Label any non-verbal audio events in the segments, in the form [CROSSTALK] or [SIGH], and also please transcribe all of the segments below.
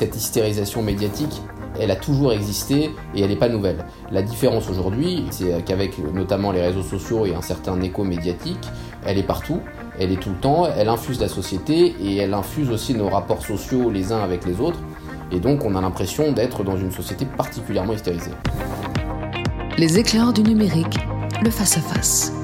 Cette hystérisation médiatique, elle a toujours existé et elle n'est pas nouvelle. La différence aujourd'hui, c'est qu'avec notamment les réseaux sociaux et un certain écho médiatique, elle est partout, elle est tout le temps, elle infuse la société et elle infuse aussi nos rapports sociaux les uns avec les autres. Et donc on a l'impression d'être dans une société particulièrement hystérisée. Les éclairs du numérique, le face-à-face. face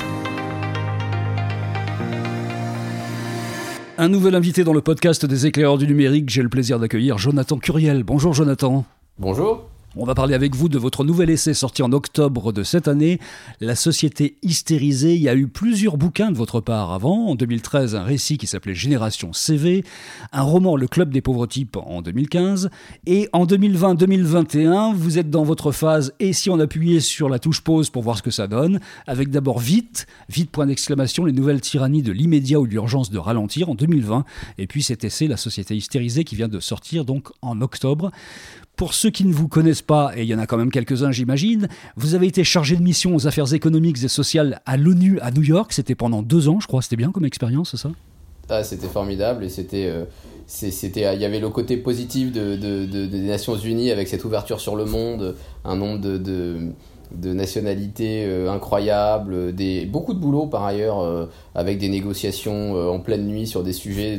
Un nouvel invité dans le podcast des éclaireurs du numérique, j'ai le plaisir d'accueillir Jonathan Curiel. Bonjour Jonathan. Bonjour. On va parler avec vous de votre nouvel essai sorti en octobre de cette année, La société hystérisée. Il y a eu plusieurs bouquins de votre part avant. En 2013, un récit qui s'appelait Génération CV, un roman Le Club des pauvres types en 2015. Et en 2020-2021, vous êtes dans votre phase Et si on appuyait sur la touche pause pour voir ce que ça donne, avec d'abord Vite, Vite point d'exclamation, les nouvelles tyrannies de l'immédiat ou l'urgence de ralentir en 2020. Et puis cet essai, La société hystérisée, qui vient de sortir donc en octobre. Pour ceux qui ne vous connaissent pas, et il y en a quand même quelques-uns j'imagine, vous avez été chargé de mission aux affaires économiques et sociales à l'ONU à New York, c'était pendant deux ans je crois, c'était bien comme expérience ça? Ah, C'était formidable et. Euh, c'était, il y avait le côté positif de, des Nations Unies avec cette ouverture sur le monde, un nombre de, nationalités euh, incroyables, des, beaucoup de boulot par ailleurs, euh, avec des négociations en pleine nuit sur des sujets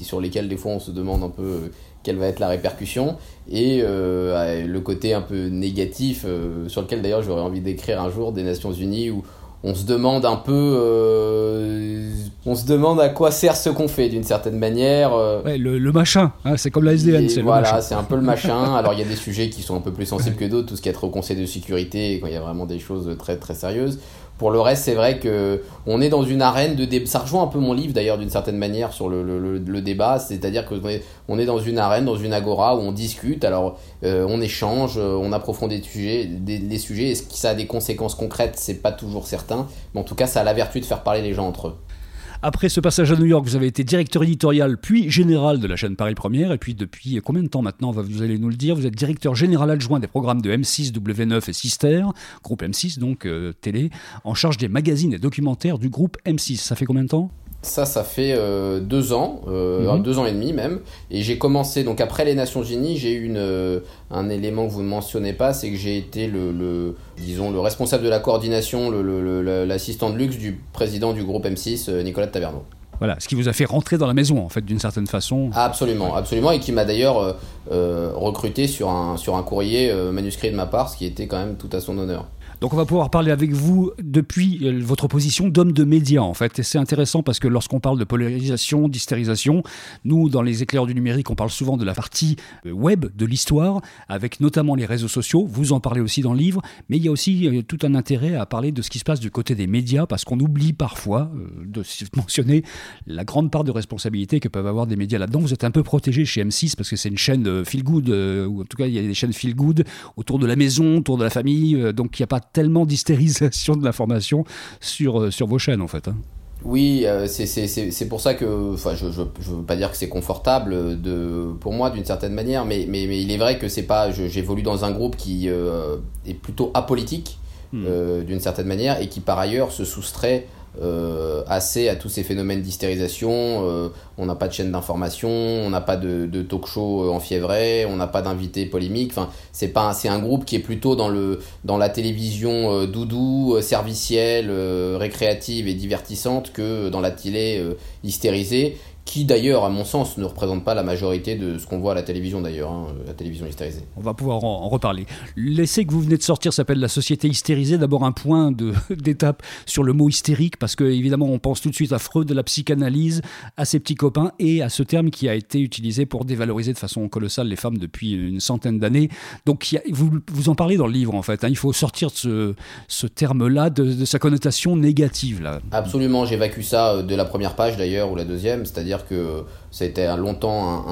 sur lesquels des fois on se demande un peu quelle va être la répercussion et euh, le côté un peu négatif euh, sur lequel d'ailleurs j'aurais envie d'écrire un jour des Nations Unies où on se demande un peu euh, on se demande à quoi sert ce qu'on fait d'une certaine manière ouais, le, machin hein, c'est comme la SDN c'est voilà c'est un peu le machin. [LAUGHS] Alors il y a des sujets qui sont un peu plus sensibles que d'autres tout ce qui est au conseil de sécurité quand il y a vraiment des choses très très sérieuses pour le reste, c'est vrai que on est dans une arène de débat. Ça rejoint un peu mon livre d'ailleurs d'une certaine manière sur le, le, débat, c'est-à-dire que on est dans une arène, dans une agora où on discute. Alors euh, on échange, euh, on approfondit des sujets, des, les sujets. Est-ce que ça a des conséquences concrètes? C'est pas toujours certain, mais en tout cas, ça a la vertu de faire parler les gens entre eux. Après ce passage à New York, vous avez été directeur éditorial puis général de la chaîne Paris Première. Et puis depuis combien de temps maintenant, vous allez nous le dire, vous êtes directeur général adjoint des programmes de M6, W9 et Sister, groupe M6 donc euh, télé, en charge des magazines et documentaires du groupe M6. Ça fait combien de temps? Ça, ça fait euh, deux ans, euh, mhm. deux ans et demi même. Et j'ai commencé, donc après les Nations Unies, j'ai eu une, euh, un élément que vous ne mentionnez pas, c'est que j'ai été le, le, disons, le responsable de la coordination, l'assistant de luxe du président du groupe M6, Nicolas de Taverneau. Voilà, ce qui vous a fait rentrer dans la maison, en fait, d'une certaine façon. Absolument, absolument, et qui m'a d'ailleurs recruté sur un, sur un courrier manuscrit de ma part, ce qui était quand même tout à son honneur. Donc on va pouvoir parler avec vous depuis euh, votre position d'homme de médias en fait. Et c'est intéressant parce que lorsqu'on parle de polarisation, d'hystérisation, nous dans les éclairs du numérique, on parle souvent de la partie euh, web de l'histoire, avec notamment les réseaux sociaux. Vous en parlez aussi dans le livre, mais il y a aussi euh, tout un intérêt à parler de ce qui se passe du côté des médias parce qu'on oublie parfois de [LAUGHS] mentionner la grande part de responsabilité que peuvent avoir des médias là-dedans. Vous êtes un peu protégé chez M6 parce que c'est une chaîne feel good, ou en tout cas il y a des chaînes feel good autour de la maison, autour de la famille, donc il n'y a pas tellement d'hystérisation de l'information sur, euh, sur vos chaînes en fait. Hein. Oui, euh, c'est pour ça que, enfin, je ne veux pas dire que c'est confortable de, pour moi d'une certaine manière, mais, mais, mais, il est vrai que c'est pas, j'évolue dans un groupe qui euh, est plutôt apolitique hmm. d'une certaine manière et qui par ailleurs se soustrait euh, assez à tous ces phénomènes d'hystérisation. Euh, on n'a pas de chaîne d'information, on n'a pas de, talk show euh, enfiévré, on n'a pas d'invité polémique. C'est un groupe qui est plutôt dans le dans la télévision doudou, servicielle, récréative et divertissante que dans la télé hystérisée qui d'ailleurs, à mon sens, ne représente pas la majorité de ce qu'on voit à la télévision d'ailleurs, hein, la télévision hystérisée. On va pouvoir en, reparler. L'essai que vous venez de sortir s'appelle La société hystérisée. D'abord un point [LAUGHS] d'étape sur le mot hystérique, parce que évidemment on pense tout de suite à Freud, de la psychanalyse, à ses petits copains et à ce terme qui a été utilisé pour dévaloriser de façon colossale les femmes depuis une centaine d'années. Donc vous, vous en parlez dans le livre en fait, hein. il faut sortir de ce, ce terme-là, de, sa connotation négative. Là. Absolument, j'évacue ça euh, de la première page d'ailleurs, ou la deuxième, c'est-à-dire que c'était longtemps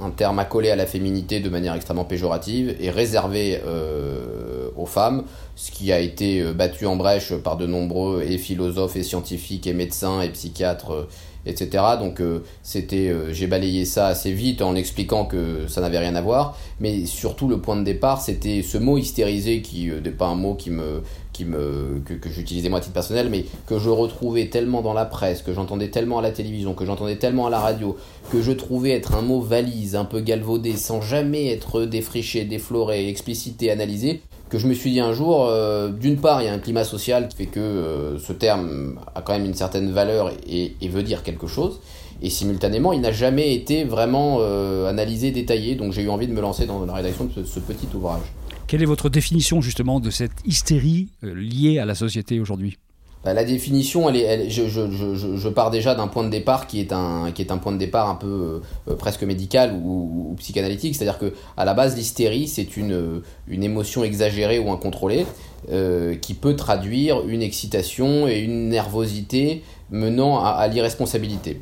un, terme accolé à la féminité de manière extrêmement péjorative et réservé euh, aux femmes, ce qui a été battu en brèche par de nombreux et philosophes et scientifiques et médecins et psychiatres etc. Donc euh, c'était, euh, j'ai balayé ça assez vite en expliquant que ça n'avait rien à voir, mais surtout le point de départ, c'était ce mot hystérisé qui euh, n'est pas un mot qui me, qui me, que, que j'utilisais moi à titre personnel, mais que je retrouvais tellement dans la presse, que j'entendais tellement à la télévision, que j'entendais tellement à la radio, que je trouvais être un mot valise, un peu galvaudé, sans jamais être défriché, défloré, explicité, analysé, que je me suis dit un jour, euh, d'une part, il y a un climat social qui fait que euh, ce terme a quand même une certaine valeur et, veut dire quelque chose, et simultanément, il n'a jamais été vraiment euh, analysé, détaillé, donc j'ai eu envie de me lancer dans la rédaction de ce petit ouvrage. Quelle est votre définition justement de cette hystérie liée à la société aujourd'hui? Bah, la définition, je, pars déjà d'un point de départ qui est un, point de départ un peu euh, presque médical ou, psychanalytique, c'est-à-dire que à la base l'hystérie c'est une, une émotion exagérée ou incontrôlée euh, qui peut traduire une excitation et une nervosité menant à, l'irresponsabilité.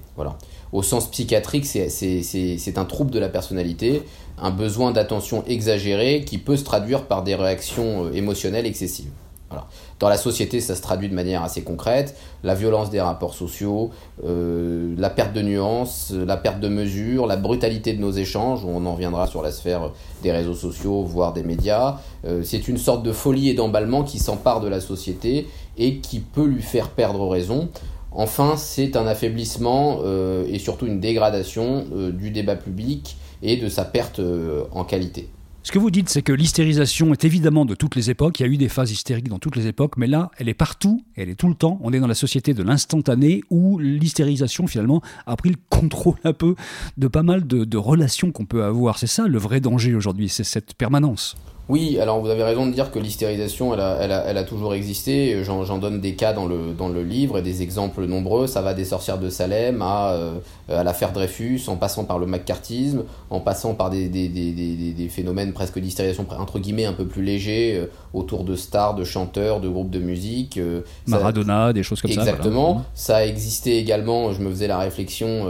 Au sens psychiatrique, c'est un trouble de la personnalité, un besoin d'attention exagéré qui peut se traduire par des réactions euh, émotionnelles excessives. Dans la société, ça se traduit de manière assez concrète. La violence des rapports sociaux, euh, la perte de nuances, la perte de mesure, la brutalité de nos échanges, on en viendra sur la sphère des réseaux sociaux, voire des médias. Euh, c'est une sorte de folie et d'emballement qui s'empare de la société et qui peut lui faire perdre raison. Enfin, c'est un affaiblissement euh, et surtout une dégradation du débat public et de sa perte en qualité. Ce que vous dites, c'est que l'hystérisation est évidemment de toutes les époques. Il y a eu des phases hystériques dans toutes les époques, mais là, elle est partout, elle est tout le temps. On est dans la société de l'instantané où l'hystérisation, finalement, a pris le contrôle un peu de pas mal de, de relations qu'on peut avoir. C'est ça le vrai danger aujourd'hui, c'est cette permanence. Oui, alors vous avez raison de dire que l'hystérisation, elle a, elle, a, elle a, toujours existé. J'en donne des cas dans le, dans le livre et des exemples nombreux. Ça va des sorcières de Salem à, euh, à l'affaire Dreyfus, en passant par le McCarthyisme, en passant par des, des, des, des phénomènes presque d'hystérisation, entre guillemets, un peu plus légers, euh, autour de stars, de chanteurs, de groupes de musique. Euh, Maradona, des choses comme ça. Exactement. Ça a existé également, je me faisais la réflexion,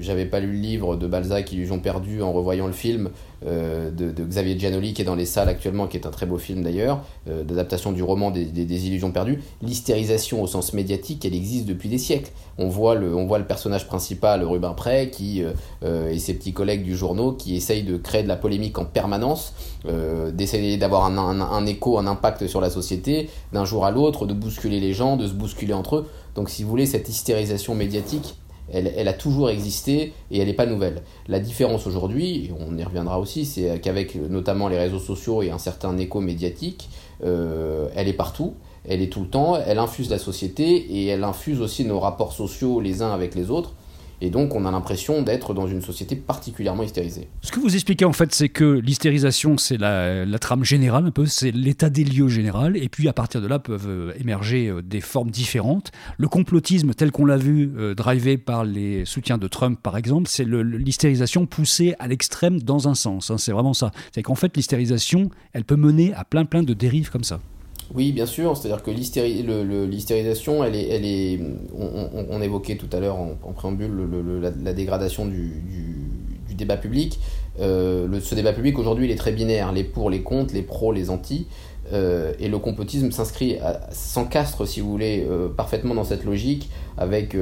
j'avais pas lu le livre de Balzac, Illusion perdue, en revoyant le film. Euh, de, Xavier Giannoli qui est dans les salles actuellement, qui est un très beau film d'ailleurs, euh, d'adaptation du roman des, Illusions perdues. L'hystérisation au sens médiatique, elle existe depuis des siècles. On voit le, on voit le personnage principal, Rubin Prey, qui, euh, et ses petits collègues du journal qui essayent de créer de la polémique en permanence, d'essayer d'avoir un, écho, un impact sur la société, d'un jour à l'autre, de bousculer les gens, de se bousculer entre eux. Donc si vous voulez, cette hystérisation médiatique, elle, a toujours existé et elle n'est pas nouvelle. La différence aujourd'hui, on y reviendra aussi, c'est qu'avec notamment les réseaux sociaux et un certain écho médiatique, euh, elle est partout, elle est tout le temps, elle infuse la société et elle infuse aussi nos rapports sociaux les uns avec les autres. Et donc, on a l'impression d'être dans une société particulièrement hystérisée. Ce que vous expliquez, en fait, c'est que l'hystérisation, c'est la, trame générale, un peu, c'est l'état des lieux général. Et puis, à partir de là, peuvent euh, émerger euh, des formes différentes. Le complotisme, tel qu'on l'a vu, euh, drivé par les soutiens de Trump, par exemple, c'est l'hystérisation poussée à l'extrême dans un sens. Hein. c'est vraiment ça. C'est qu'en fait, l'hystérisation, elle peut mener à plein, plein de dérives comme ça. Oui, bien sûr. C'est-à-dire que l'hystérisation, elle est, elle est, on, évoquait tout à l'heure en, préambule la, dégradation du, débat public. Euh, ce débat public aujourd'hui, il est très binaire. Les pour, les contre, les pros, les anti. Euh, et le complotisme s'inscrit, s'encastre, si vous voulez, euh, parfaitement dans cette logique, avec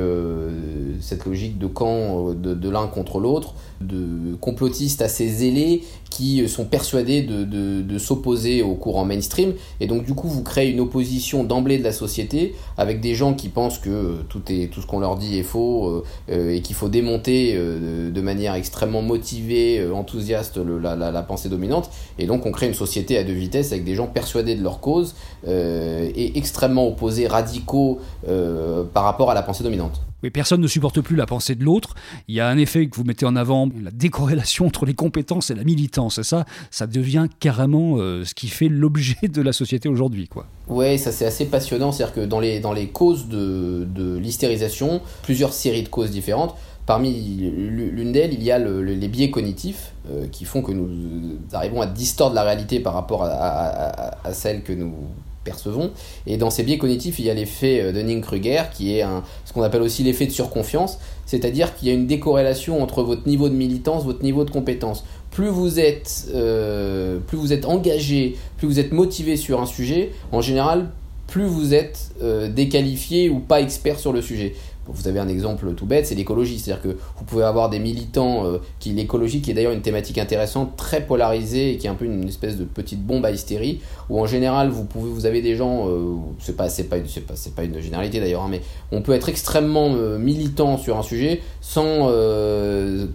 cette logique de camp de l'un contre l'autre, de complotistes assez zélés qui sont persuadés de, de, s'opposer au courant mainstream. Et donc du coup, vous créez une opposition d'emblée de la société avec des gens qui pensent que tout, est, tout ce qu'on leur dit est faux euh, et qu'il faut démonter euh, de manière extrêmement motivée, euh, enthousiaste la, la, la, pensée dominante. Et donc on crée une société à deux vitesses avec des gens persuadés de leur cause et extrêmement opposés, radicaux par rapport à la pensée dominante. Oui, personne ne supporte plus la pensée de l'autre. Il y a un effet que vous mettez en avant, la décorrélation entre les compétences et la militance. Et ça, ça devient carrément euh, ce qui fait l'objet de la société aujourd'hui. quoi. Oui, ça c'est assez passionnant. C'est-à-dire que dans les, causes de, l'hystérisation, plusieurs séries de causes différentes. Parmi l'une d'elles, il y a les biais cognitifs euh, qui font que nous arrivons à distordre la réalité par rapport à celle que nous percevons. Et dans ces biais cognitifs, il y a l'effet Dunning-Kruger, qui est ce qu'on appelle aussi l'effet de surconfiance, c'est-à-dire qu'il y a une décorrélation entre votre niveau de militance, votre niveau de compétence. Plus vous êtes, plus vous êtes engagé, plus vous êtes motivé sur un sujet, en général, plus vous êtes déqualifié ou pas expert sur le sujet. Vous avez un exemple tout bête, c'est l'écologie. C'est-à-dire que vous pouvez avoir des militants euh, qui l'écologie, qui est d'ailleurs une thématique intéressante, très polarisée et qui est un peu une, espèce de petite bombe à hystérie, où en général vous pouvez, vous avez des gens, euh, c'est pas, c'est pas, c'est pas, c'est pas une généralité d'ailleurs, hein, mais on peut être extrêmement euh, militant sur un sujet sans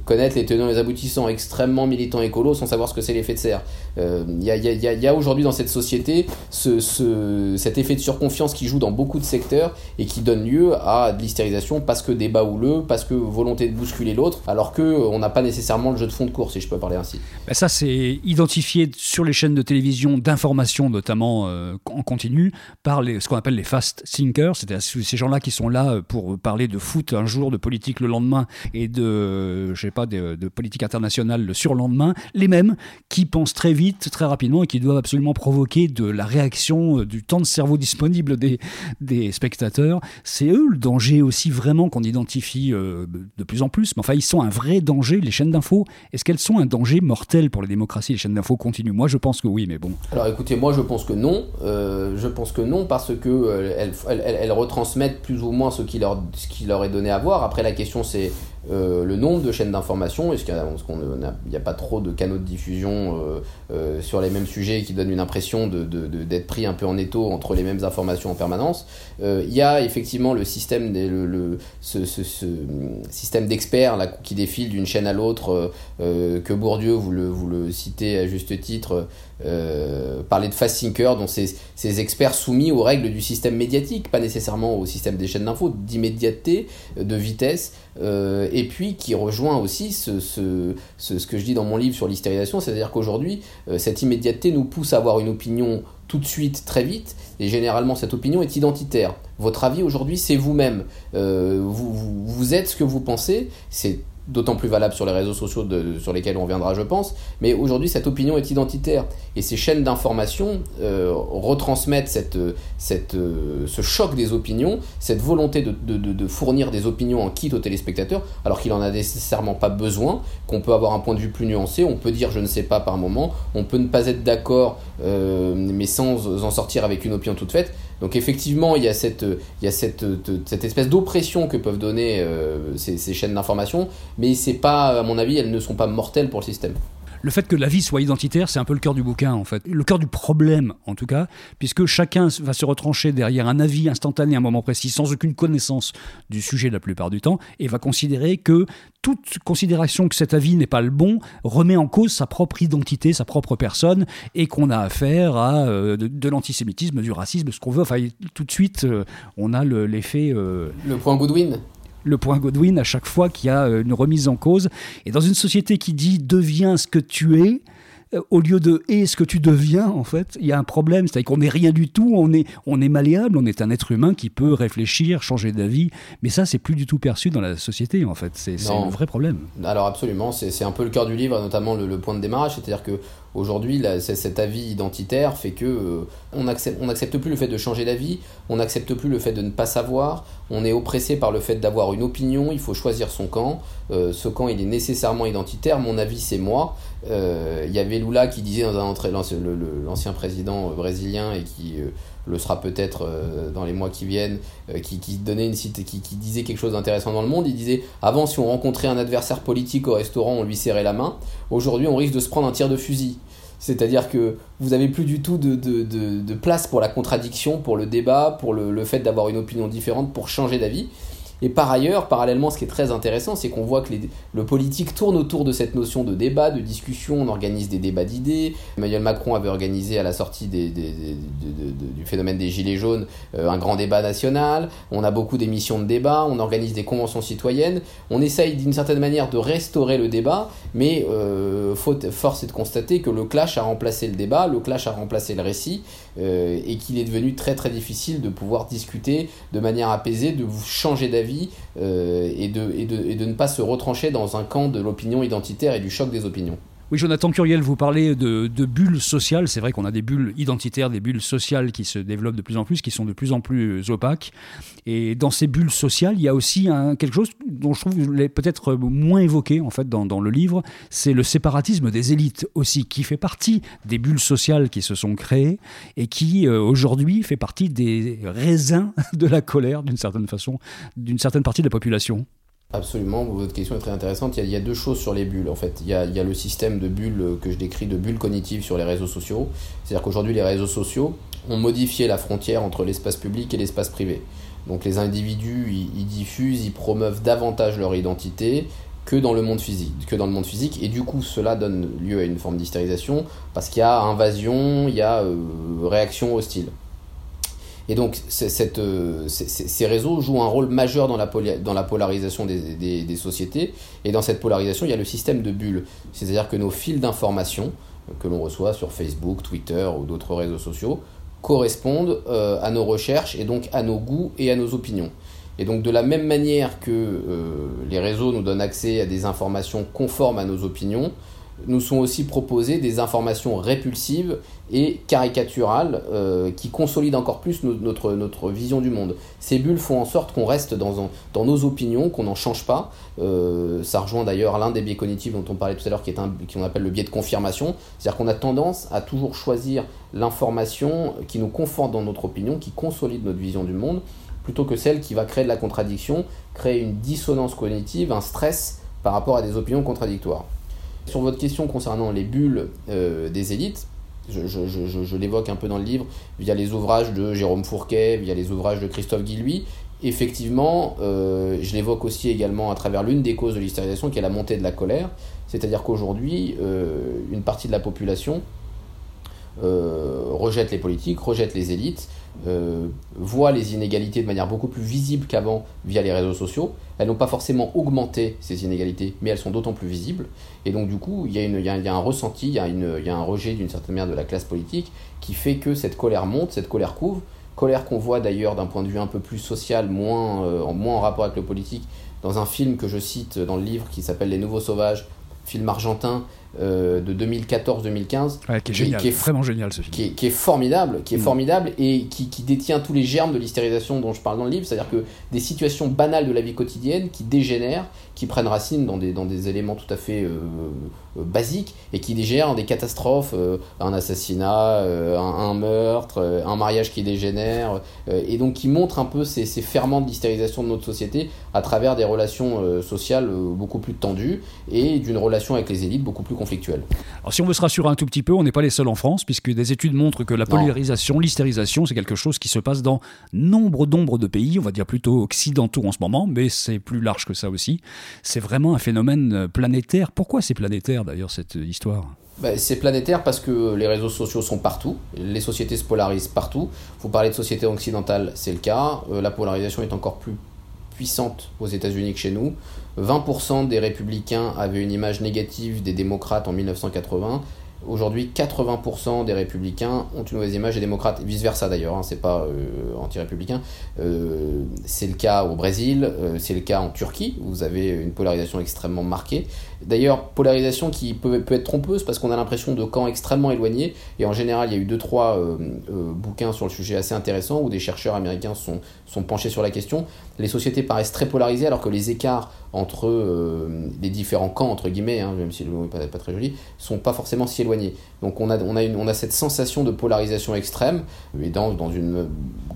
connaître les tenants et les aboutissants, extrêmement militant écolo sans savoir ce que c'est l'effet de serre. Il y a, aujourd'hui dans cette société ce, ce, cet effet de surconfiance qui joue dans beaucoup de secteurs et qui donne lieu à de l'hystérisation parce que débat houleux, parce que volonté de bousculer l'autre, alors que euh, on n'a pas nécessairement le jeu de fond de course, si je peux parler ainsi. Ben ça, c'est identifié sur les chaînes de télévision d'information, notamment euh, en continu, par les, ce qu'on appelle les fast thinkers, c'est-à-dire ces gens-là qui sont là euh, pour parler de foot un jour, de politique le lendemain et de, je sais pas, de, de politique internationale le surlendemain, les mêmes qui pensent très vite, très rapidement et qui doivent absolument provoquer de la réaction, du temps de cerveau disponible des, des spectateurs. C'est eux le danger aussi vraiment qu'on identifie euh, de plus en plus, mais enfin, ils sont un vrai danger, les chaînes d'infos. Est-ce qu'elles sont un danger mortel pour les démocraties, les chaînes d'infos continuent? Moi, je pense que oui, mais bon. Alors écoutez, moi, je pense que non. Euh, je pense que non, parce que euh, elles, retransmettent plus ou moins ce qui ce qui leur est donné à voir. Après, la question, c'est euh, le nombre de chaînes d'information, est-ce qu'il n'y a, pas trop de canaux de diffusion euh, euh, sur les mêmes sujets qui donnent une impression d'être de, pris un peu en étau entre les mêmes informations en permanence Il y a effectivement le système, ce, système d'experts qui défile d'une chaîne à l'autre, que Bourdieu, vous le citez à juste titre, euh, parler de fast thinker, dont ces, ces, experts soumis aux règles du système médiatique, pas nécessairement au système des chaînes d'infos, d'immédiateté, de vitesse, euh, et puis qui rejoint aussi ce, ce, ce, que je dis dans mon livre sur l'hystérisation, c'est-à-dire qu'aujourd'hui, euh, cette immédiateté nous pousse à avoir une opinion tout de suite, très vite, et généralement cette opinion est identitaire. Votre avis aujourd'hui, c'est vous-même. vous, vous, vous êtes ce que vous pensez, c'est d'autant plus valable sur les réseaux sociaux sur lesquels on reviendra, je pense. Mais aujourd'hui, cette opinion est identitaire. Et ces chaînes d'information euh, retransmettent cette, cette, euh, ce choc des opinions, cette volonté de, de, de, fournir des opinions en kit aux téléspectateurs, alors qu'il n'en a nécessairement pas besoin, qu'on peut avoir un point de vue plus nuancé, on peut dire je ne sais pas par moment, on peut ne pas être d'accord, euh, mais sans en sortir avec une opinion toute faite. Donc effectivement, il y a cette, il y a cette, cette espèce d'oppression que peuvent donner euh, ces, ces, chaînes d'information, mais c'est pas, à mon avis, elles ne sont pas mortelles pour le système le fait que la vie soit identitaire, c'est un peu le cœur du bouquin, en fait. Le cœur du problème, en tout cas, puisque chacun va se retrancher derrière un avis instantané à un moment précis, sans aucune connaissance du sujet la plupart du temps, et va considérer que toute considération que cet avis n'est pas le bon remet en cause sa propre identité, sa propre personne, et qu'on a affaire à euh, de, l'antisémitisme, du racisme, ce qu'on veut. Enfin, tout de suite, euh, on a l'effet. Euh, le point Goodwin le point Godwin à chaque fois qu'il y a euh, une remise en cause. Et dans une société qui dit deviens ce que tu es, euh, au lieu de et ce que tu deviens, en fait, il y a un problème. C'est-à-dire qu'on n'est rien du tout, on est, on est malléable, on est un être humain qui peut réfléchir, changer d'avis. Mais ça, c'est plus du tout perçu dans la société, en fait. C'est un vrai problème. Alors, absolument. C'est un peu le cœur du livre, notamment le, le point de démarrage. C'est-à-dire que Aujourd'hui, cet avis identitaire fait que euh, on n'accepte plus le fait de changer d'avis, on n'accepte plus le fait de ne pas savoir, on est oppressé par le fait d'avoir une opinion, il faut choisir son camp. Euh, ce camp, il est nécessairement identitaire. Mon avis, c'est moi. Euh, il y avait Lula qui disait dans un entrée, l'ancien président brésilien et qui le sera peut-être euh, dans les mois qui viennent, euh, qui, disait quelque chose d'intéressant dans le monde. Il disait avant, si on rencontrait un adversaire politique au restaurant, on lui serrait la main. Aujourd'hui, on risque de se prendre un tir de fusil. C'est-à-dire que vous avez plus du tout de, place pour la contradiction, pour le débat, pour le, le fait d'avoir une opinion différente, pour changer d'avis. Et par ailleurs, parallèlement, ce qui est très intéressant, c'est qu'on voit que le politique tourne autour de cette notion de débat, de discussion. On organise des débats d'idées. Emmanuel Macron avait organisé à la sortie du phénomène des Gilets jaunes euh, un grand débat national. On a beaucoup d'émissions de débat. On organise des conventions citoyennes. On essaye d'une certaine manière de restaurer le débat, mais euh, force est de constater que le clash a remplacé le débat, le clash a remplacé le récit, euh, et qu'il est devenu très très difficile de pouvoir discuter de manière apaisée, de changer d'avis euh, et, de, ne pas se retrancher dans un camp de l'opinion identitaire et du choc des opinions. Oui, Jonathan Curiel, vous parlez de, bulles sociales. C'est vrai qu'on a des bulles identitaires, des bulles sociales qui se développent de plus en plus, qui sont de plus en plus opaques. Et dans ces bulles sociales, il y a aussi quelque chose dont je trouve peut-être moins évoqué en fait dans, dans le livre, c'est le séparatisme des élites aussi, qui fait partie des bulles sociales qui se sont créées et qui euh, aujourd'hui fait partie des raisins [LAUGHS] de la colère d'une certaine façon, d'une certaine partie de la population. Absolument, votre question est très intéressante. Il y, a, deux choses sur les bulles en fait. Il y, a, le système de bulles que je décris, de bulles cognitives sur les réseaux sociaux. C'est-à-dire qu'aujourd'hui, les réseaux sociaux ont modifié la frontière entre l'espace public et l'espace privé. Donc les individus, ils, diffusent, ils promeuvent davantage leur identité que dans le monde physique, et du coup cela donne lieu à une forme d'hystérisation parce qu'il y a invasion, il y a euh, réaction hostile. Et donc, euh, ces réseaux jouent un rôle majeur dans la, polarisation des, des, sociétés. Et dans cette polarisation, il y a le système de bulles. C'est-à-dire que nos fils d'information que l'on reçoit sur Facebook, Twitter ou d'autres réseaux sociaux correspondent euh, à nos recherches et donc à nos goûts et à nos opinions. Et donc de la même manière que euh, les réseaux nous donnent accès à des informations conformes à nos opinions, nous sont aussi proposées des informations répulsives et caricaturales euh, qui consolident encore plus notre, vision du monde. Ces bulles font en sorte qu'on reste dans, dans nos opinions, qu'on n'en change pas. Euh, ça rejoint d'ailleurs l'un des biais cognitifs dont on parlait tout à l'heure, qui est un qu'on appelle le biais de confirmation. C'est-à-dire qu'on a tendance à toujours choisir l'information qui nous conforte dans notre opinion, qui consolide notre vision du monde, plutôt que celle qui va créer de la contradiction, créer une dissonance cognitive, un stress par rapport à des opinions contradictoires. Sur votre question concernant les bulles euh, des élites, je, l'évoque un peu dans le livre, via les ouvrages de Jérôme Fourquet, via les ouvrages de Christophe Guilluy. Effectivement, euh, je l'évoque aussi également à travers l'une des causes de l'hystérisation, qui est la montée de la colère. C'est-à-dire qu'aujourd'hui, euh, une partie de la population rejette les politiques, rejette les élites, euh, voient les inégalités de manière beaucoup plus visible qu'avant via les réseaux sociaux. Elles n'ont pas forcément augmenté ces inégalités, mais elles sont d'autant plus visibles. Et donc du coup, il y, a un ressenti, il y, a un rejet d'une certaine manière de la classe politique qui fait que cette colère monte, cette colère couvre. Colère qu'on voit d'ailleurs d'un point de vue un peu plus social, euh, moins en rapport avec le politique, dans un film que je cite dans le livre qui s'appelle Les Nouveaux Sauvages, film argentin euh, de 2014-2015. qui est génial, qui est vraiment génial ce film. Qui est, formidable, qui est mm. formidable et qui, qui, détient tous les germes de l'hystérisation dont je parle dans le livre, c'est-à-dire que des situations banales de la vie quotidienne qui dégénèrent, qui prennent racine dans des, dans des éléments tout à fait euh, euh, basiques et qui dégénèrent en des catastrophes, un assassinat, un, meurtre, un mariage qui dégénère, et donc qui montrent un peu ces, ces ferments de l'hystérisation de notre société à travers des relations sociales beaucoup plus tendues et d'une relation avec les élites beaucoup plus alors si on veut se rassurer un tout petit peu, on n'est pas les seuls en France, puisque des études montrent que la polarisation, l'hystérisation, c'est quelque chose qui se passe dans nombre d'ombres de pays, on va dire plutôt occidentaux en ce moment, mais c'est plus large que ça aussi. C'est vraiment un phénomène planétaire. Pourquoi c'est planétaire d'ailleurs cette histoire? Bah, c'est planétaire parce que les réseaux sociaux sont partout, les sociétés se polarisent partout. Vous parlez de sociétés occidentales, c'est le cas. Euh, la polarisation est encore plus puissante aux États-Unis que chez nous. 20% des républicains avaient une image négative des démocrates en 1980. Aujourd'hui, 80% des républicains ont une mauvaise image des démocrates, vice-versa d'ailleurs, hein, c'est pas euh, anti-républicain. Euh, c'est le cas au Brésil, euh, c'est le cas en Turquie, où vous avez une polarisation extrêmement marquée. D'ailleurs, polarisation qui peut, peut être trompeuse parce qu'on a l'impression de camps extrêmement éloignés. Et en général, il y a eu deux trois euh, euh, bouquins sur le sujet assez intéressants où des chercheurs américains sont, sont penchés sur la question. Les sociétés paraissent très polarisées alors que les écarts entre euh, les différents camps, entre guillemets, hein, même si le mot n'est pas, pas, très joli, sont pas forcément si éloignés. Donc on a, on a, une, on a cette sensation de polarisation extrême, et dans, dans une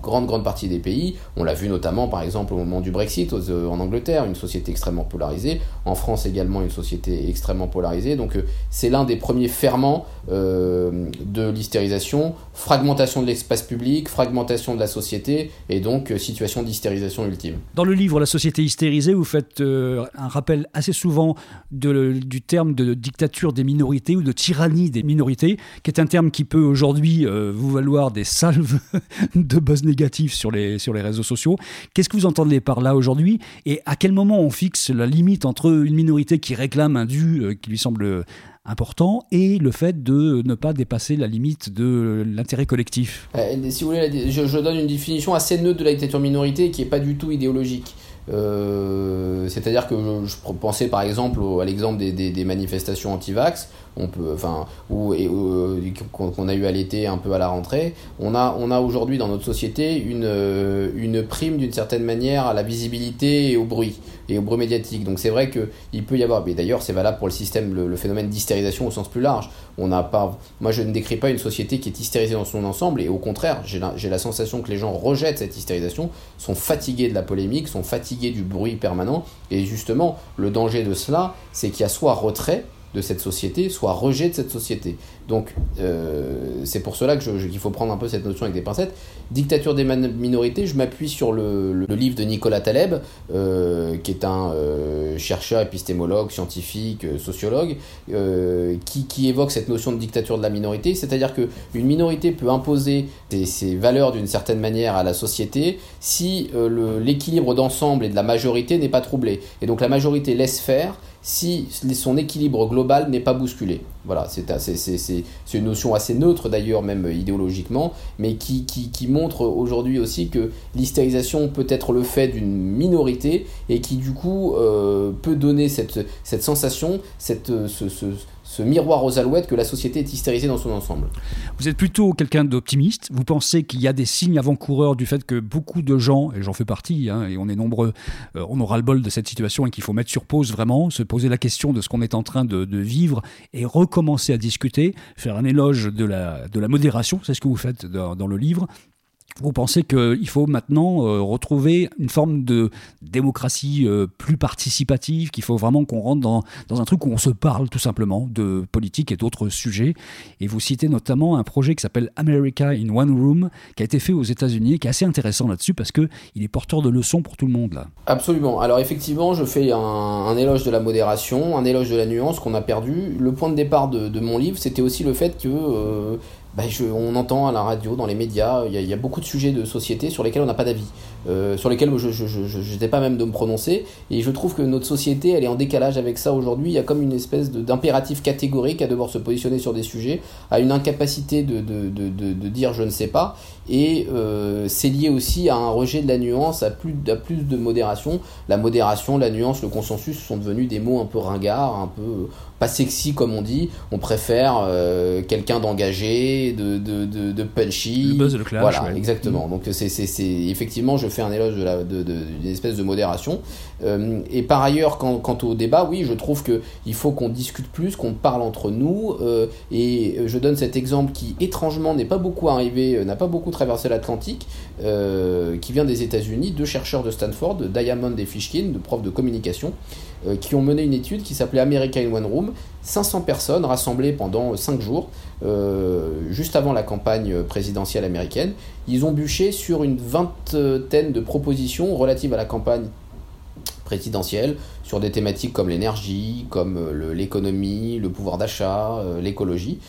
grande, grande partie des pays. On l'a vu notamment, par exemple, au moment du Brexit en Angleterre, une société extrêmement polarisée. En France également, une société extrêmement polarisé. Donc euh, c'est l'un des premiers ferments euh, de l'hystérisation, fragmentation de l'espace public, fragmentation de la société et donc euh, situation d'hystérisation ultime. Dans le livre La société hystérisée, vous faites un rappel assez souvent du terme de dictature des minorités ou de tyrannie des minorités, qui est un terme qui peut aujourd'hui vous valoir des salves [LAUGHS] de buzz négatifs sur les, sur les réseaux sociaux. Qu'est-ce que vous entendez par là aujourd'hui et à quel moment on fixe la limite entre une minorité qui réclame un dû euh, qui lui semble important et le fait de ne pas dépasser la limite de l'intérêt collectif? Euh, si vous voulez, je, donne une définition assez neutre de la dictature minorité qui n'est pas du tout idéologique. C'est-à-dire que je, pensais par exemple à l'exemple des, des, manifestations anti-vax, on peut, enfin, ou, qu'on a eu à l'été un peu à la rentrée. On a, on a aujourd'hui dans notre société une, une prime d'une certaine manière à la visibilité et au bruit et au bruit médiatique. Donc c'est vrai qu'il peut y avoir, mais d'ailleurs c'est valable pour le système, le, phénomène d'hystérisation au sens plus large. On n'a pas, moi je ne décris pas une société qui est hystérisée dans son ensemble, et au contraire, j'ai la, la, sensation que les gens rejettent cette hystérisation, sont fatigués de la polémique, sont fatigués du bruit permanent, et justement le danger de cela, c'est qu'il y a soit retrait, de cette société, soit rejet de cette société. Donc euh, c'est pour cela qu'il faut prendre un peu cette notion avec des pincettes. Dictature des minorités, je m'appuie sur le, livre de Nicolas Taleb, euh, qui est un euh, chercheur, épistémologue, scientifique, sociologue, qui, évoque cette notion de dictature de la minorité, c'est-à-dire qu'une minorité peut imposer ses, valeurs d'une certaine manière à la société si l'équilibre d'ensemble et de la majorité n'est pas troublé. Et donc la majorité laisse faire si son équilibre global n'est pas bousculé. Voilà, c'est une notion assez neutre d'ailleurs, même idéologiquement, mais qui, montre aujourd'hui aussi que l'hystérisation peut être le fait d'une minorité et qui du coup euh, peut donner cette, sensation, cette, ce, ce miroir aux alouettes que la société est hystérisée dans son ensemble. Vous êtes plutôt quelqu'un d'optimiste. Vous pensez qu'il y a des signes avant-coureurs du fait que beaucoup de gens, et j'en fais partie, hein, et on est nombreux, euh, on aura le bol de cette situation et qu'il faut mettre sur pause vraiment, se poser la question de ce qu'on est en train de, vivre et recommencer à discuter, faire un éloge de la, de la modération, c'est ce que vous faites dans le livre, vous pensez qu'il faut maintenant euh, retrouver une forme de démocratie euh, plus participative, qu'il faut vraiment qu'on rentre dans, dans, un truc où on se parle tout simplement de politique et d'autres sujets? Et vous citez notamment un projet qui s'appelle America in One Room, qui a été fait aux États-Unis, qui est assez intéressant là-dessus parce qu'il est porteur de leçons pour tout le monde. Là. Absolument. Alors effectivement, je fais un, éloge de la modération, un éloge de la nuance qu'on a perdu. Le point de départ de, mon livre, c'était aussi le fait que... Euh, bah, on entend à la radio, dans les médias, il y, a beaucoup de sujets de société sur lesquels on n'a pas d'avis, euh, sur lesquels je n'étais pas même de me prononcer, et je trouve que notre société, elle est en décalage avec ça aujourd'hui, il y a comme une espèce d'impératif catégorique à devoir se positionner sur des sujets, à une incapacité de, dire je ne sais pas, et euh, c'est lié aussi à un rejet de la nuance, à plus de modération. La modération, la nuance, le consensus sont devenus des mots un peu ringards, un peu pas sexy comme on dit. On préfère euh, quelqu'un d'engagé, de, de, de, de, punchy. Le buzz, le clash. Voilà, exactement. Donc c'est, c'est, effectivement, je fais un éloge de la, de, d'une espèce de modération. Euh, et par ailleurs, quant, quant, au débat, oui, je trouve que il faut qu'on discute plus, qu'on parle entre nous. Euh, et je donne cet exemple qui étrangement n'est pas beaucoup arrivé, n'a pas beaucoup traversé l'Atlantique, qui vient des États-Unis, deux chercheurs de Stanford, Diamond et Fishkin, de profs de communication, qui ont mené une étude qui s'appelait America in One Room 500 personnes rassemblées pendant 5 jours, euh, juste avant la campagne présidentielle américaine. Ils ont bûché sur une vingtaine de propositions relatives à la campagne présidentielle, sur des thématiques comme l'énergie, comme euh, l'économie, le, pouvoir d'achat, euh, l'écologie.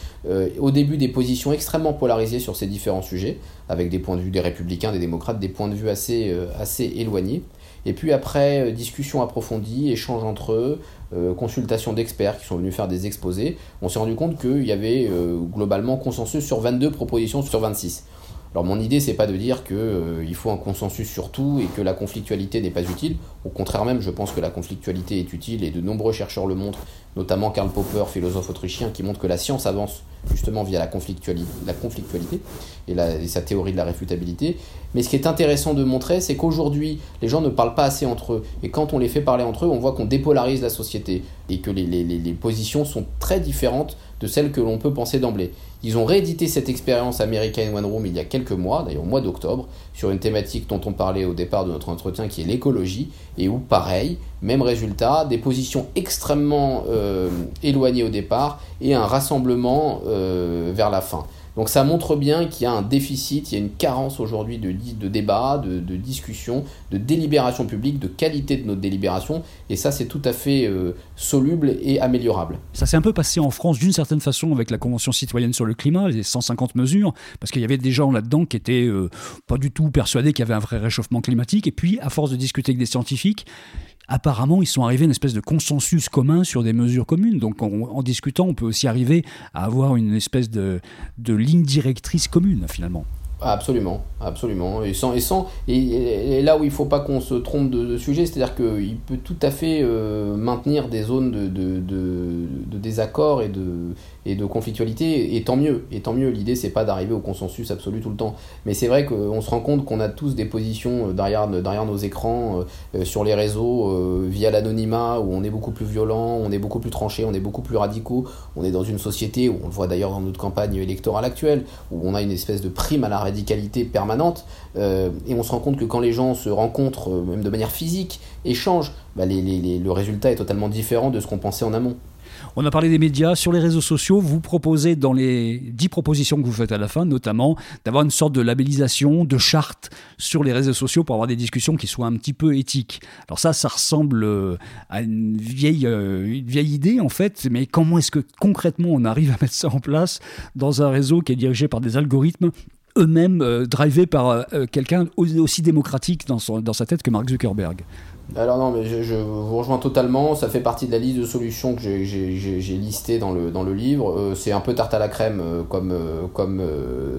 au début, des positions extrêmement polarisées sur ces différents sujets, avec des points de vue des républicains, des démocrates, des points de vue assez éloignés. Et puis après, discussion approfondie, échange entre eux, euh, consultation d'experts qui sont venus faire des exposés, on s'est rendu compte qu'il y avait euh, globalement consensus sur 22 propositions sur 26. Alors mon idée c'est pas de dire qu'il euh, faut un consensus sur tout et que la conflictualité n'est pas utile. Au contraire même, je pense que la conflictualité est utile et de nombreux chercheurs le montrent, notamment Karl Popper, philosophe autrichien, qui montre que la science avance justement via la conflictualité, la conflictualité et, sa théorie de la réfutabilité. Mais ce qui est intéressant de montrer, c'est qu'aujourd'hui, les gens ne parlent pas assez entre eux. Et quand on les fait parler entre eux, on voit qu'on dépolarise la société et que les positions sont très différentes de celles que l'on peut penser d'emblée. Ils ont réédité cette expérience American One Room il y a quelques mois, d'ailleurs au mois d'octobre, sur une thématique dont on parlait au départ de notre entretien qui est l'écologie, et où pareil, même résultat, des positions extrêmement euh, éloignées au départ et un rassemblement euh, vers la fin. Donc ça montre bien qu'il y a un déficit, il y a une carence aujourd'hui de, de débat, de, de, discussion, de délibération publique, de qualité de notre délibération, et ça c'est tout à fait euh, soluble et améliorable. Ça s'est un peu passé en France d'une certaine façon avec la Convention citoyenne sur le climat, les 150 mesures, parce qu'il y avait des gens là-dedans qui étaient euh, pas du tout persuadés qu'il y avait un vrai réchauffement climatique, et puis à force de discuter avec des scientifiques, apparemment, ils sont arrivés à une espèce de consensus commun sur des mesures communes. Donc, en discutant, on peut aussi arriver à avoir une espèce de, ligne directrice commune, finalement. Absolument, absolument. Et, sans, et, sans, et, là où il ne faut pas qu'on se trompe de, sujet, c'est-à-dire qu'il peut tout à fait euh, maintenir des zones de, de, de, désaccord et de, et de conflictualité, et tant mieux. Et tant mieux, l'idée, c'est pas d'arriver au consensus absolu tout le temps. Mais c'est vrai qu'on se rend compte qu'on a tous des positions euh, derrière, derrière nos écrans, euh, sur les réseaux, via l'anonymat, où on est beaucoup plus violent, on est beaucoup plus tranché, on est beaucoup plus radicaux. On est dans une société, où on le voit d'ailleurs dans notre campagne électorale actuelle, où on a une espèce de prime à la radicalité permanente, euh, et on se rend compte que quand les gens se rencontrent, euh, même de manière physique, échangent, bah, le résultat est totalement différent de ce qu'on pensait en amont. On a parlé des médias. Sur les réseaux sociaux, vous proposez dans les dix propositions que vous faites à la fin, notamment d'avoir une sorte de labellisation, de charte sur les réseaux sociaux pour avoir des discussions qui soient un petit peu éthiques. Alors ça, ça ressemble euh, à une vieille, une vieille idée en fait, mais comment est-ce que concrètement on arrive à mettre ça en place dans un réseau qui est dirigé par des algorithmes eux-mêmes euh, drivés par euh, euh, quelqu'un aussi démocratique dans, dans sa tête que Mark Zuckerberg. Alors non, mais je, vous rejoins totalement. Ça fait partie de la liste de solutions que j'ai listées dans le, dans le livre. c'est un peu tarte à la crème comme, comme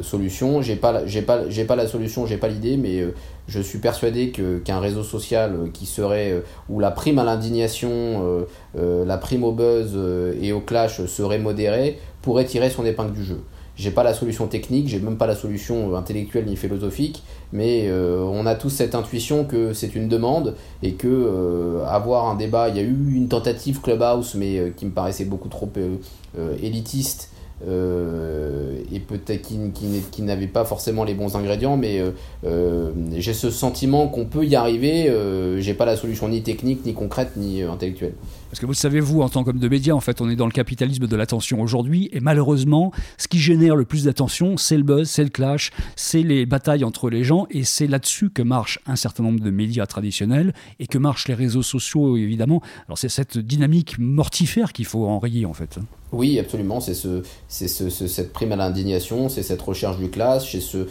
solution. J'ai pas, pas, pas la solution, j'ai pas l'idée, mais je suis persuadé que qu'un réseau social qui serait où la prime à l'indignation, la prime au buzz et au clash serait modérée pourrait tirer son épingle du jeu. J'ai pas la solution technique, j'ai même pas la solution intellectuelle ni philosophique, mais euh, on a tous cette intuition que c'est une demande et que euh, avoir un débat, il y a eu une tentative Clubhouse, mais euh, qui me paraissait beaucoup trop élitiste euh, et peut-être qui, qui, n'avait pas forcément les bons ingrédients, mais euh, euh, j'ai ce sentiment qu'on peut y arriver. j'ai pas la solution ni technique, ni concrète, ni intellectuelle. Parce que vous savez, vous, en tant qu'homme de médias, en fait, on est dans le capitalisme de l'attention aujourd'hui, et malheureusement, ce qui génère le plus d'attention, c'est le buzz, c'est le clash, c'est les batailles entre les gens, et c'est là-dessus que marchent un certain nombre de médias traditionnels, et que marchent les réseaux sociaux, évidemment. Alors c'est cette dynamique mortifère qu'il faut enrayer, en fait. Oui, absolument. C'est ce, ce, cette prime à l'indignation, c'est cette recherche du ce,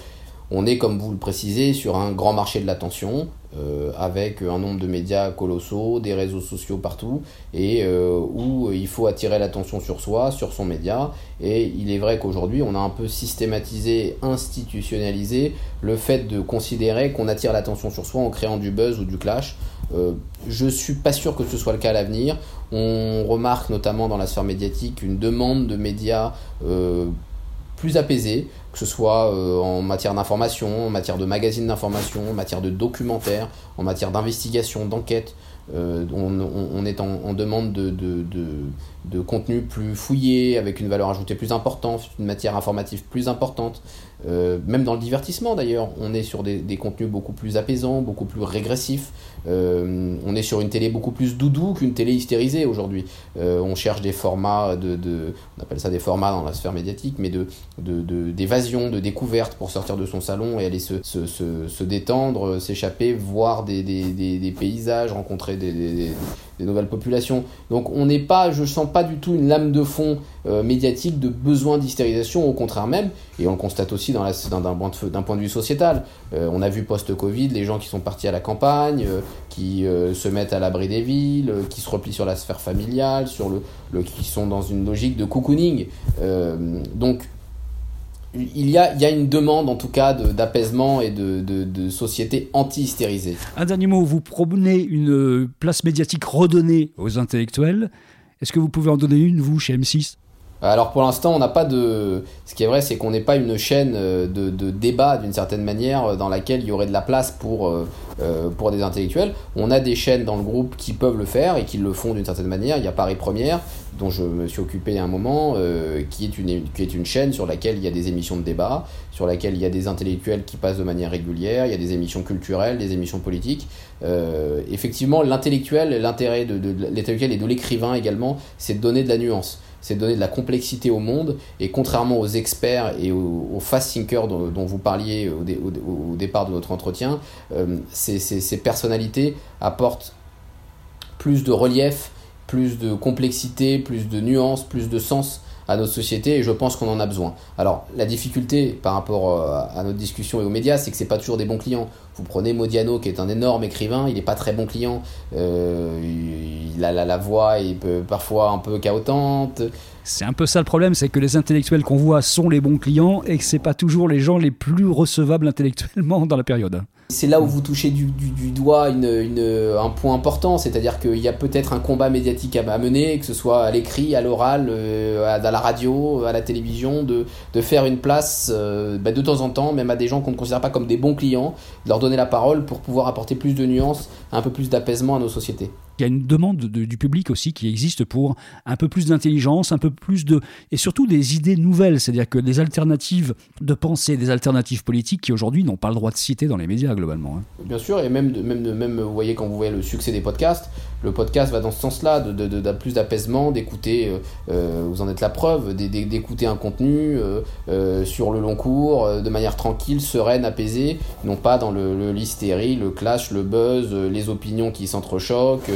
on est, comme vous le précisez, sur un grand marché de l'attention, euh, avec un nombre de médias colossaux, des réseaux sociaux partout, et euh, où il faut attirer l'attention sur soi, sur son média. Et il est vrai qu'aujourd'hui, on a un peu systématisé, institutionnalisé le fait de considérer qu'on attire l'attention sur soi en créant du buzz ou du clash. Euh, je suis pas sûr que ce soit le cas à l'avenir. On remarque notamment dans la sphère médiatique une demande de médias euh, plus apaisés, que ce soit euh, en matière d'information, en matière de magazines d'information, en matière de documentaire, en matière d'investigation, d'enquête. Euh, on, est en, demande de, de, contenu plus fouillé, avec une valeur ajoutée plus importante, une matière informative plus importante. Euh, même dans le divertissement d'ailleurs, on est sur des, contenus beaucoup plus apaisants, beaucoup plus régressifs. Euh, on est sur une télé beaucoup plus doudou qu'une télé hystérisée aujourd'hui. on cherche des formats de, on appelle ça des formats dans la sphère médiatique, mais de d'évasion, de, découverte pour sortir de son salon et aller se, détendre, s'échapper, voir des, des, paysages, rencontrer des, nouvelles populations. Donc on n'est pas, je sens pas du tout une lame de fond euh, médiatique de besoin d'hystérisation, au contraire même, et on le constate aussi d'un point, point, de vue sociétal. Euh, on a vu post-Covid les gens qui sont partis à la campagne, euh, qui se mettent à l'abri des villes, qui se replient sur la sphère familiale, sur le, le, qui sont dans une logique de cocooning. donc il y, a, il y a une demande en tout cas d'apaisement et de, de, de, société anti-hystérisée. Un dernier mot, vous promenez une place médiatique redonnée aux intellectuels. Est-ce que vous pouvez en donner une, vous, chez M6 alors pour l'instant, on n'a pas de. Ce qui est vrai, c'est qu'on n'est pas une chaîne euh, de, débat d'une certaine manière euh, dans laquelle il y aurait de la place pour, euh, pour des intellectuels. On a des chaînes dans le groupe qui peuvent le faire et qui le font d'une certaine manière. Il y a Paris Première, dont je me suis occupé à un moment, qui, est une, qui est une chaîne sur laquelle il y a des émissions de débat, sur laquelle il y a des intellectuels qui passent de manière régulière, il y a des émissions culturelles, des émissions politiques. effectivement, l'intellectuel, l'intérêt de, de l'intellectuel et de l'écrivain également, c'est de donner de la nuance c'est donner de la complexité au monde. Et contrairement aux experts et aux, fast thinkers dont, vous parliez au, départ de notre entretien, euh, ces, personnalités apportent plus de relief, plus de complexité, plus de nuances, plus de sens à notre société et je pense qu'on en a besoin. Alors la difficulté par rapport euh, à notre discussion et aux médias, c'est que c'est pas toujours des bons clients. Vous prenez Modiano, qui est un énorme écrivain, il n'est pas très bon client. il a la, voix est parfois un peu chaotante. C'est un peu ça le problème, c'est que les intellectuels qu'on voit sont les bons clients et que c'est pas toujours les gens les plus recevables intellectuellement dans la période. C'est là où vous touchez du, doigt un point important, c'est-à-dire qu'il y a peut-être un combat médiatique à, mener, que ce soit à l'écrit, à l'oral, euh, à, la radio, à la télévision, de, faire une place euh, bah, de temps en temps, même à des gens qu'on ne considère pas comme des bons clients, de leur donner la parole pour pouvoir apporter plus de nuances, un peu plus d'apaisement à nos sociétés. Il y a une demande du public aussi qui existe pour un peu plus d'intelligence, un peu plus de. et surtout des idées nouvelles, c'est-à-dire que des alternatives de pensée, des alternatives politiques qui aujourd'hui n'ont pas le droit de citer dans les médias globalement. Hein. Bien sûr, et même, même, même, vous voyez, quand vous voyez le succès des podcasts, le podcast va dans ce sens-là, de, plus d'apaisement, d'écouter, euh, euh, vous en êtes la preuve, d'écouter un contenu euh, sur le long cours, de manière tranquille, sereine, apaisée, non pas dans le, l'hystérie, le clash, le buzz, les opinions qui s'entrechoquent.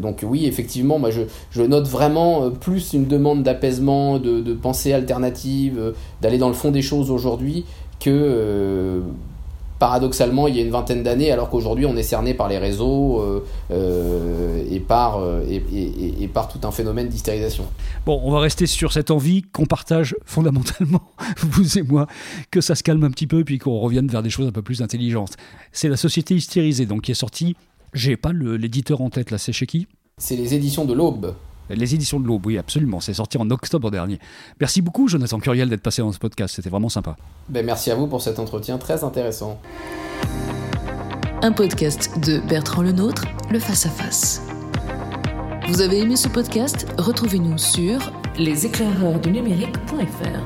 Donc oui, effectivement, je, note vraiment plus une demande d'apaisement, de, de pensée alternative, d'aller dans le fond des choses aujourd'hui que paradoxalement il y a une vingtaine d'années, alors qu'aujourd'hui on est cerné par les réseaux euh, euh, et, par, euh, et, par tout un phénomène d'hystérisation. Bon, on va rester sur cette envie qu'on partage fondamentalement, [LAUGHS] vous et moi, que ça se calme un petit peu puis qu'on revienne vers des choses un peu plus intelligentes. C'est la société hystérisée donc qui est sortie. J'ai pas l'éditeur en tête là, c'est chez qui C'est les éditions de l'Aube. Les éditions de l'Aube, oui, absolument. C'est sorti en octobre dernier. Merci beaucoup, Jonathan Curiel, d'être passé dans ce podcast. C'était vraiment sympa. Ben, merci à vous pour cet entretien très intéressant. Un podcast de Bertrand Lenôtre, le Face à Face. Vous avez aimé ce podcast? Retrouvez-nous sur leséclaireursdunumérique.fr.